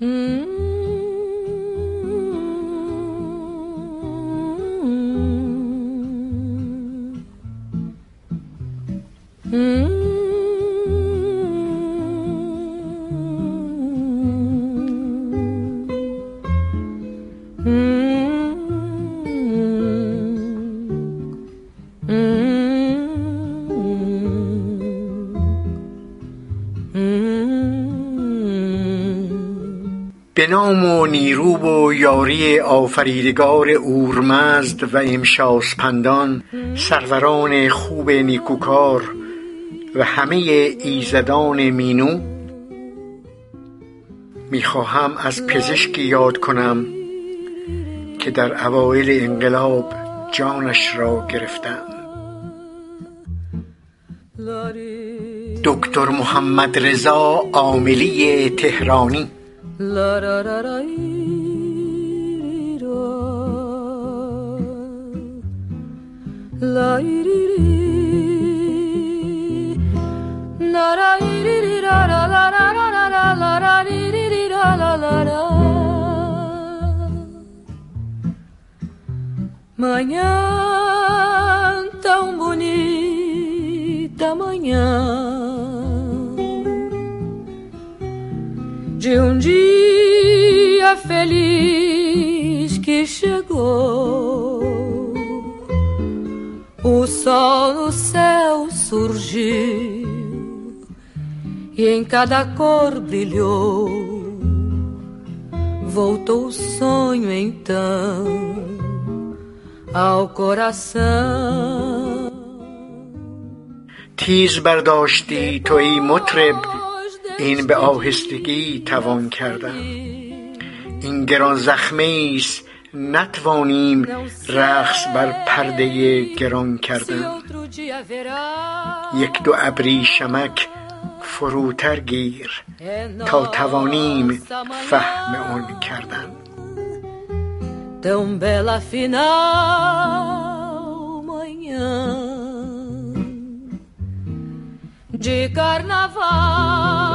Mm-hmm. به نام و نیرو و یاری آفریدگار اورمزد و امشاسپندان سروران خوب نیکوکار و همه ایزدان مینو می خواهم از پزشکی یاد کنم که در اوایل انقلاب جانش را گرفتند دکتر محمدرضا عاملی تهرانی. La ra ra ra La iri Na ra iri ra ra la ra ra ra ra la iri ra la ra. Manhã tão bonita manhã de um dia feliz que chegou. O sol no céu surgiu e em cada cor brilhou. Voltou o sonho então ao coração. تیز برداشتی توی مطرب این به آهستگی توان کردن این گران زخمه است نتوانیم رقص بر پرده گران کردن. یک دو ابریشمک فروتر گیر تا توانیم فهم آن کردن. de carnaval.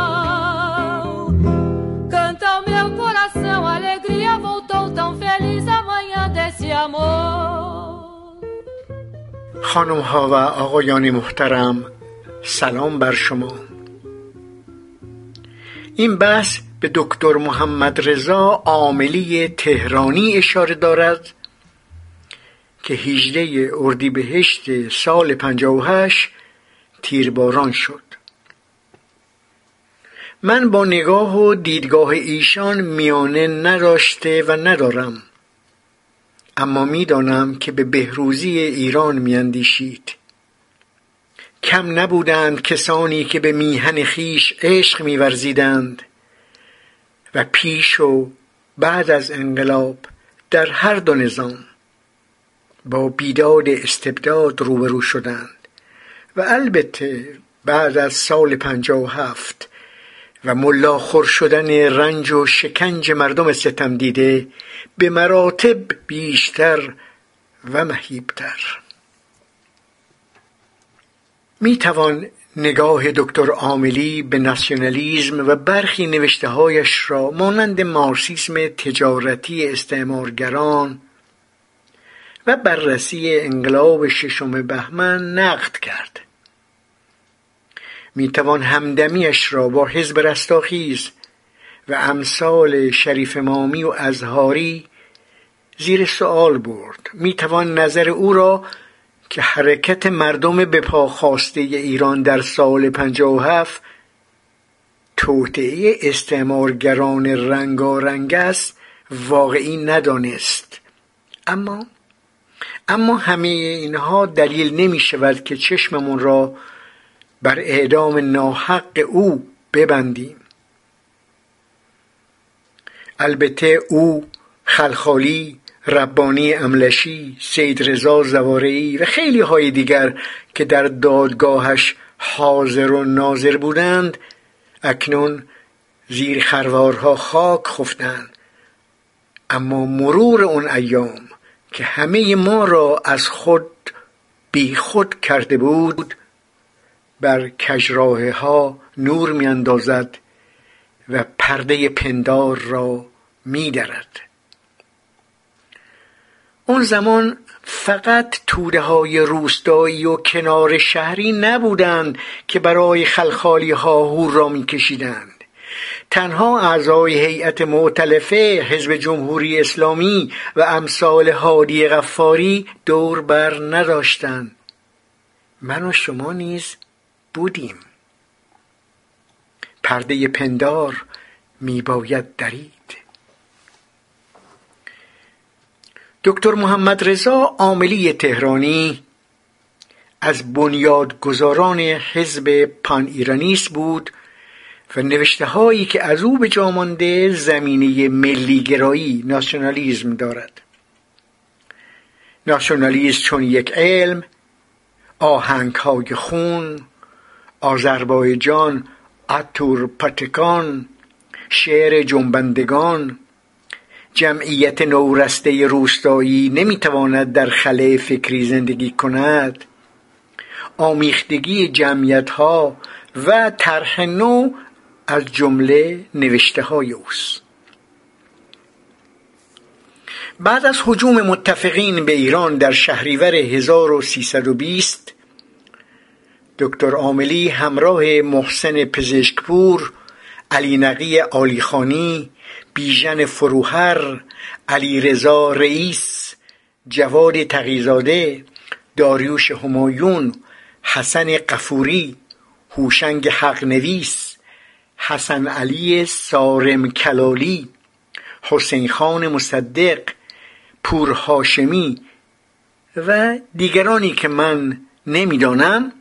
خانم ها و آقایان محترم سلام بر شما. این بحث به دکتر محمد رضا عاملی تهرانی اشاره دارد که 18 اردیبهشت سال 58 تیرباران شد. من با نگاه و دیدگاه ایشان میانه نداشته و ندارم. اما می‌دانم که به بهروزی ایران میاندیشید. کم نبودند کسانی که به میهن خیش عشق میورزیدند و پیش و بعد از انقلاب در هر دو نظام با بیداد استبداد روبرو شدند. و البته بعد از سال پنجاه و هفت و ملاخور شدن رنج و شکنج مردم ستم دیده به مراتب بیشتر و مهیبتر. می توان نگاه دکتر عاملی به ناسیونالیزم و برخی نوشته هایش را مانند مارسیسم تجارتی استعمارگران و بررسی انقلاب ششم بهمن نقد کرد. می‌توان همدمیش را با حزب رستاخیز و امثال شریف مامی و ازهاری زیر سؤال برد. می‌توان نظر او را که حرکت مردم به پا خواسته ایران در سال پنجاه و هفت توطعه استعمارگران رنگارنگ است واقعی ندانست. اما اما همه اینها دلیل نمی شود که چشممون را بر اعدام ناحق او ببندیم. البته او خلخالی ربانی املشی سید رضا زوارعی و خیلی های دیگر که در دادگاهش حاضر و ناظر بودند اکنون زیر خروارها خاک خفتند. اما مرور اون ایام که همه ما را از خود بی خود کرده بود بر کجراه ها نور می اندازد و پرده پندار را میدرد. اون زمان فقط توده های روستایی و کنار شهری نبودند که برای خلخالی ها هور را میکشیدند. تنها اعضای هیئت معتلفه حزب جمهوری اسلامی و امثال هادی غفاری دور بر نداشتند. من و شما نیز بودیم. پرده پندار میباید درید. دکتر محمد رضا عاملی تهرانی از بنیادگذاران حزب پان ایرانیست بود و نوشته هایی که از او به جا مانده زمینه ملیگرایی ناسیونالیزم دارد. ناسیونالیزم چون یک علم آهنگ های خون آذربایجان اتور پتکان شعر جنبندگان. جمعیت نورسته روستایی نمی‌تواند در خله فکری زندگی کند. آمیختگی جمعیت ها و طرح نو از جمله نوشته های اوست. بعد از حجوم متفقین به ایران در شهریور 1320 دکتر عاملی همراه محسن پزشکپور علی نقی آلیخانی بیژن فروهر علی رضا رئیس جواد تقیزاده داریوش همایون حسن قفوری هوشنگ حق نویس حسن علی سارم کلالی حسین خان مصدق پور هاشمی و دیگرانی که من نمی‌دانم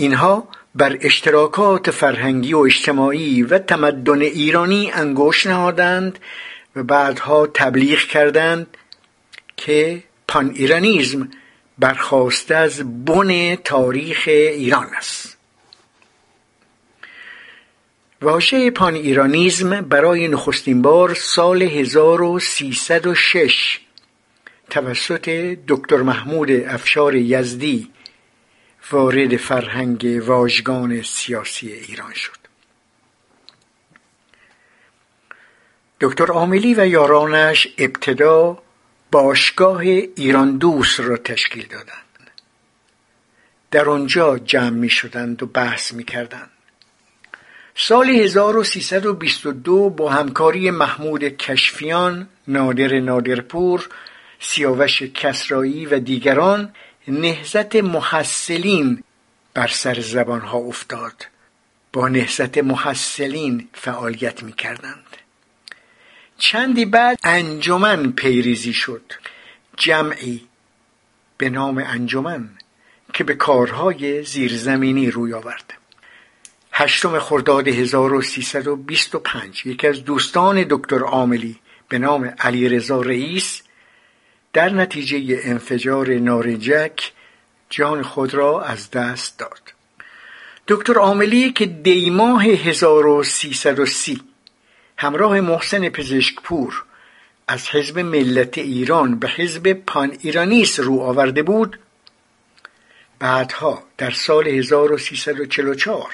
اینها بر اشتراکات فرهنگی و اجتماعی و تمدن ایرانی انگشت نهادند و بعدها تبلیغ کردند که پان ایرانیزم برخواسته از بن تاریخ ایران است. واژه پان ایرانیزم برای نخستین بار سال 1306 توسط دکتر محمود افشار یزدی وارد فرهنگ واژگان سیاسی ایران شد. دکتر عاملی و یارانش ابتدا باشگاه ایران دوست را تشکیل دادند. در آنجا جمع می شدند و بحث می کردند. سال 1322 با همکاری محمود کشفیان نادر نادرپور سیاوش کسرایی و دیگران نهزت محصلین بر سر زبان ها افتاد. با نهزت محصلین فعالیت می کردند چندی بعد انجمن پیریزی شد. جمعی به نام انجمن که به کارهای زیرزمینی روی آورد. هشتم خرداد 1325 یکی از دوستان دکتر عاملی به نام علی رضا رئیس در نتیجه انفجار نارنجک جان خود را از دست داد. دکتر عاملی که دیماه 1330 همراه محسن پزشکپور از حزب ملت ایران به حزب پان ایرانیس رو آورده بود بعدها در سال 1344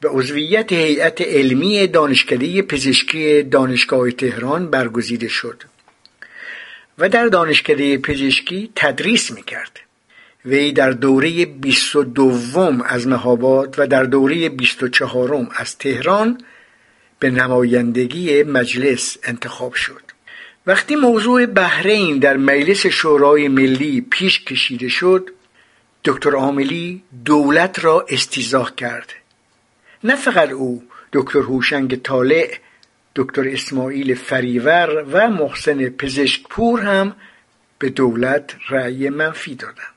به عضویت هیئت علمی دانشکده پزشکی دانشگاه تهران برگزیده شد. و در دانشکده پزشکی تدریس می‌کرد. وی در دوره 22 از مهاباد و در دوره 24 از تهران به نمایندگی مجلس انتخاب شد. وقتی موضوع بحرین در مجلس شورای ملی پیش کشیده شد دکتر عاملی دولت را استیزاه کرد. نه فقط او دکتر هوشنگ طالع دکتر اسماعیل فریور و محسن پزشکپور هم به دولت رأی منفی دادند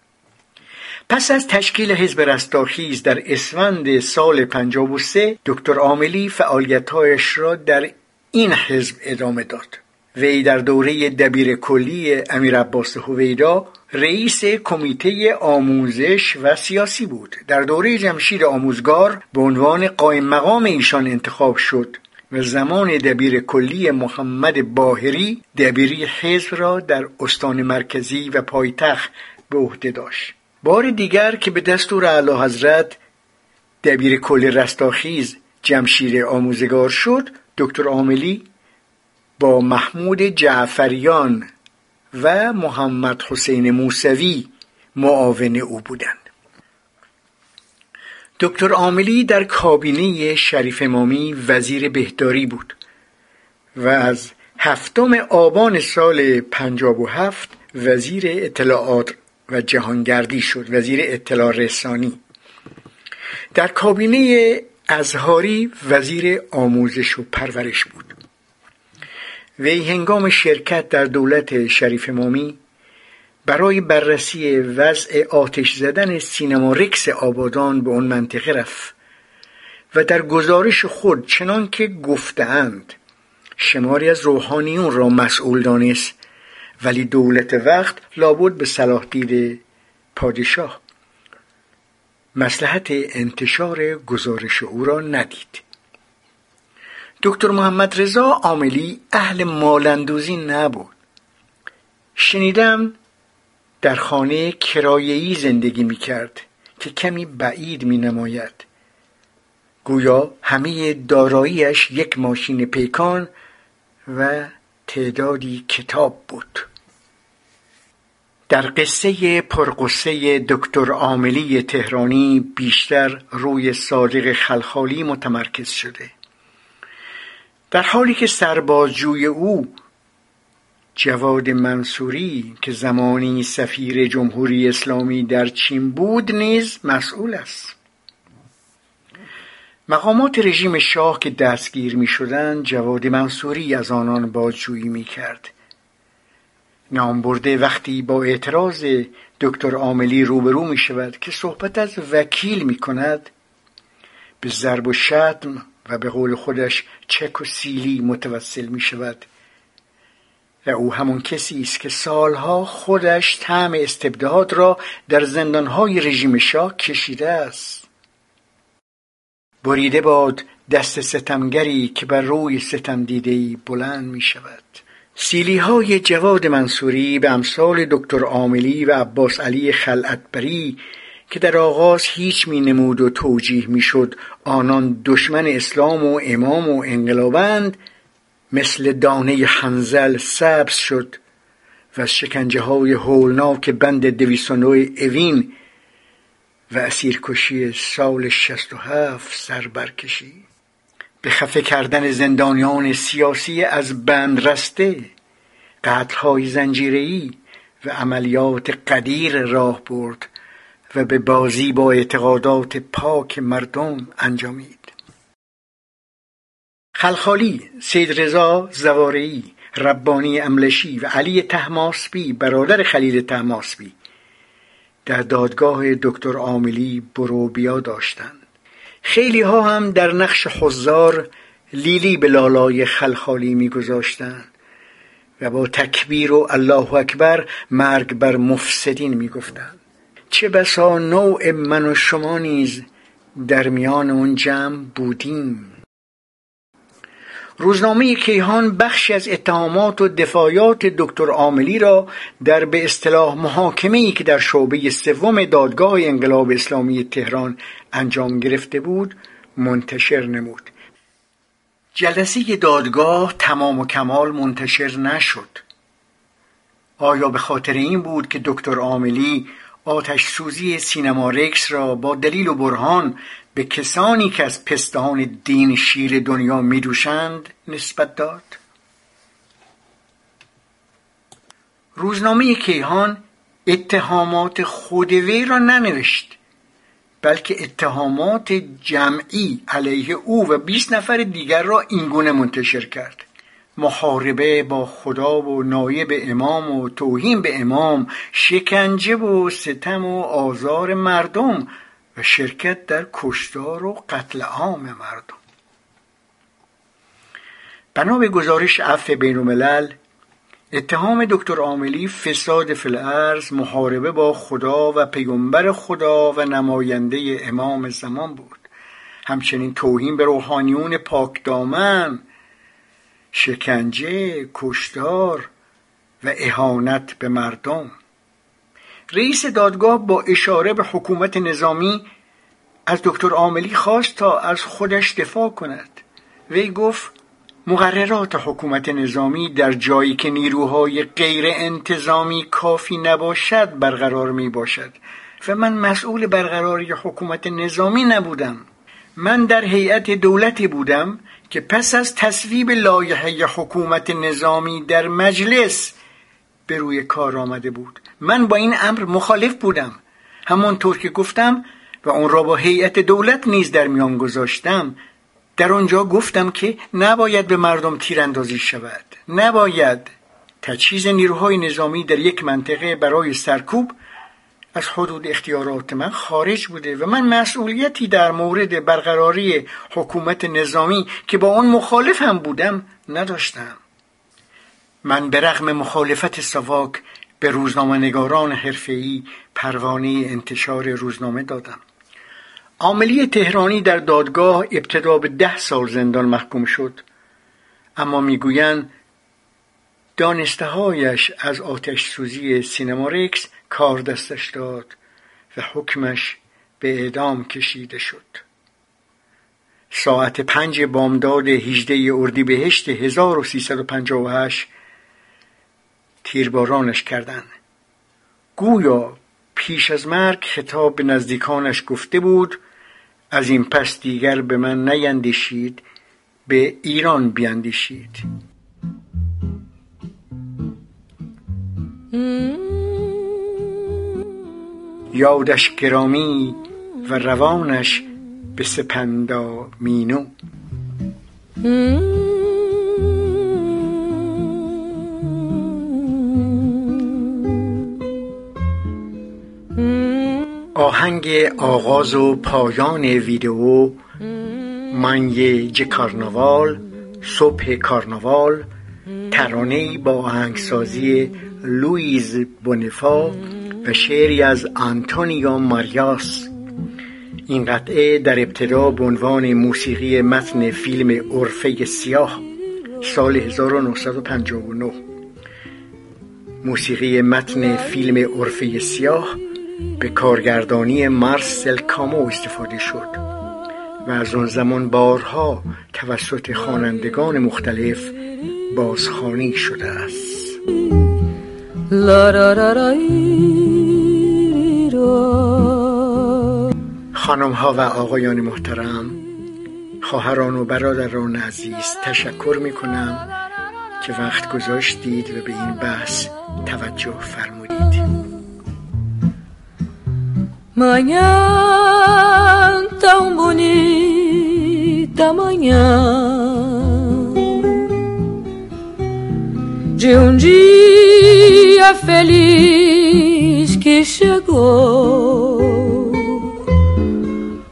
پس از تشکیل حزب رستاخیز در اسفند سال 53 دکتر عاملی فعالیتهایش را در این حزب ادامه داد. وی در دوره دبیر کلی امیر عباس هویدا رئیس کمیته آموزش و سیاسی بود. در دوره جمشید آموزگار به عنوان قائم مقام ایشان انتخاب شد. و زمان دبیر کلی محمد باهری دبیری حزب را در استان مرکزی و پایتخت به عهده داشت. بار دیگر که به دستور اعلی حضرت دبیر کل رستاخیز جمشید آموزگار شد دکتر عاملی با محمود جعفریان و محمد حسین موسوی معاون او بودند. دکتر عاملی در کابینه شریف امامی وزیر بهداری بود و از هفتم آبان سال پنجاب و هفت وزیر اطلاعات و جهانگردی شد وزیر اطلاع رسانی. در کابینه ازهاری وزیر آموزش و پرورش بود. وی هنگام شرکت در دولت شریف مامی برای بررسی وضع آتش زدن سینما رکس آبادان به اون منطقه رفت و در گزارش خود چنان که گفتهاند شماری از روحانیون را مسئول دانست ولی دولت وقت لابد به صلاح دید پادشاه. مسلحت انتشار گزارش او را ندید. دکتر محمد رضا عاملی اهل مالندوزی نبود. شنیدم در خانه کرایه‌ای زندگی می کرد که کمی بعید می نماید گویا همه داراییش یک ماشین پیکان و تعدادی کتاب بود. در قصه پرقصه دکتر عاملی تهرانی بیشتر روی صادق خلخالی متمرکز شده. در حالی که سربازجوی او جواد منصوری که زمانی سفیر جمهوری اسلامی در چین بود نیز مسئول است. مقامات رژیم شاه که دستگیر می شدند جواد منصوری از آنان بازجویی می کرد نام برده وقتی با اعتراض دکتر عاملی روبرو می شود که صحبت از وکیل می کند به ضرب و شتم و به قول خودش چک و سیلی متوسل می شود و او همون کسی است که سالها خودش طعم استبداد را در زندانهای رژیم شاه کشیده است. بریده باد دست ستمگری که بر روی ستم دیدهی بلند می شود سیلی های جواد منصوری به امثال دکتر عاملی و عباس علی خلعتبری که در آغاز هیچ می نمود و توجیه می شد آنان دشمن اسلام و امام و انقلابند مثل دانه حنزل سبز شد و از شکنجه های هولناک بند دویسانو اوین و اسیرکشی سال شست و هفت سر برکشی. به خفه کردن زندانیان سیاسی از بند رسته قتلهای زنجیره‌ای و عملیات قدیر راه برد و به بازی با اعتقادات پاک مردم انجامید. خلخالی سید رضا زوارعی ربانی املشی و علی تهماسبی برادر خلیل تهماسبی. در دادگاه دکتر عاملی برو بیا داشتند. خیلی ها هم در نقش حضار لیلی به لالای خلخالی میگذاشتند و با تکبیر و الله اکبر مرگ بر مفسدین می‌گفتند. چه بسا نوع من و شما نیز در میان اون جمع بودیم. روزنامه کیهان بخشی از اتهامات و دفاعات دکتر عاملی را در به اصطلاح محاکمه ای که در شعبه سوم دادگاه انقلاب اسلامی تهران انجام گرفته بود منتشر نمود. جلسه دادگاه تمام و کمال منتشر نشد. آیا به خاطر این بود که دکتر عاملی آتش سوزی سینما رکس را با دلیل و برهان به کسانی که از پستان دین شیر دنیا میدوشند نسبت داد. روزنامه کیهان اتهامات خود وی را ننوشت بلکه اتهامات جمعی علیه او و 20 نفر دیگر را اینگونه منتشر کرد. محاربه با خدا و نایب امام و توهین به امام شکنجه و ستم و آزار مردم و شرکت در کشتار و قتل عام مردم. بنا به گزارش عفو بین الملل اتهام دکتر عاملی فساد فلعرز محاربه با خدا و پیامبر خدا و نماینده امام زمان بود. همچنین توهین به روحانیون پاک دامن شکنجه کشتار و اهانت به مردم. رئیس دادگاه با اشاره به حکومت نظامی از دکتر عاملی خواست تا از خودش دفاع کند. وی گفت مقررات حکومت نظامی در جایی که نیروهای غیر انتظامی کافی نباشد برقرار می باشد و من مسئول برقراری حکومت نظامی نبودم. من در هیئت دولتی بودم که پس از تصویب لایحه حکومت نظامی در مجلس به روی کار آمده بود. من با این امر مخالف بودم. همانطور که گفتم و اون را با هیئت دولت نیز در میان گذاشتم در آنجا گفتم که نباید به مردم تیراندازی شود. نباید. تجهیز نیروهای نظامی در یک منطقه برای سرکوب از حدود اختیارات من خارج بوده و من مسئولیتی در مورد برقراری حکومت نظامی که با آن مخالف هم بودم نداشتم. من به رغم مخالفت سواک به روزنامه نگاران حرفه‌ای پروانه انتشار روزنامه دادم. عاملی تهرانی در دادگاه ابتدا به ده سال زندان محکوم شد. اما می‌گویند دانسته هایش از آتش سوزی سینما ریکس کار دستش داد و حکمش به اعدام کشیده شد. ساعت پنج بامداد هجده اردیبهشت 1358 تیربارانش کردند گویا پیش از مرگ خطاب به نزدیکانش گفته بود از این پس دیگر به من نیندیشید به ایران بیندیشید. یادش گرامی و روانش به سپندا مینو. آهنگ آغاز و پایان ویدئو. Manhã de Carnaval صبح کارناوال. ترانه با آهنگسازی لویز بونفا و شعری از آنتونیو ماریاس. این قطعه در ابتدا به عنوان موسیقی متن فیلم اورفه سیاه سال 1959 موسیقی متن فیلم عرفه سیاه به کارگردانی مارسل کامو استفاده شد و از آن زمان بارها توسط خوانندگان مختلف بازخوانی شده است. خانم ها و آقایان محترم خواهران و برادران عزیز تشکر می کنم که وقت گذاشتید و به این بحث توجه فرمودید. Manhã tão bonita, manhã de um dia feliz que chegou.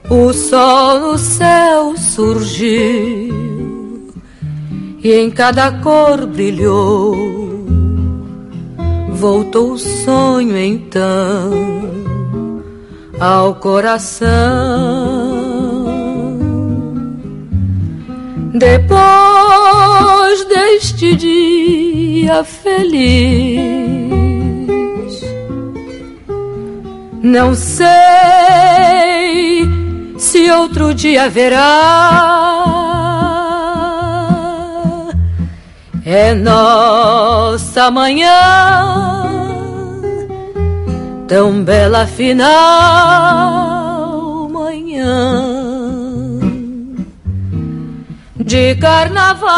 O sol no céu surgiu e em cada cor brilhou. Voltou o sonho então ao coração. Depois deste dia feliz, não sei se outro dia haverá. É nossa manhã tão bela final manhã de carnaval.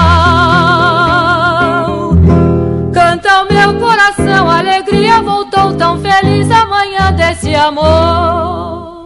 Canta o meu coração, alegria voltou tão feliz amanhã desse amor.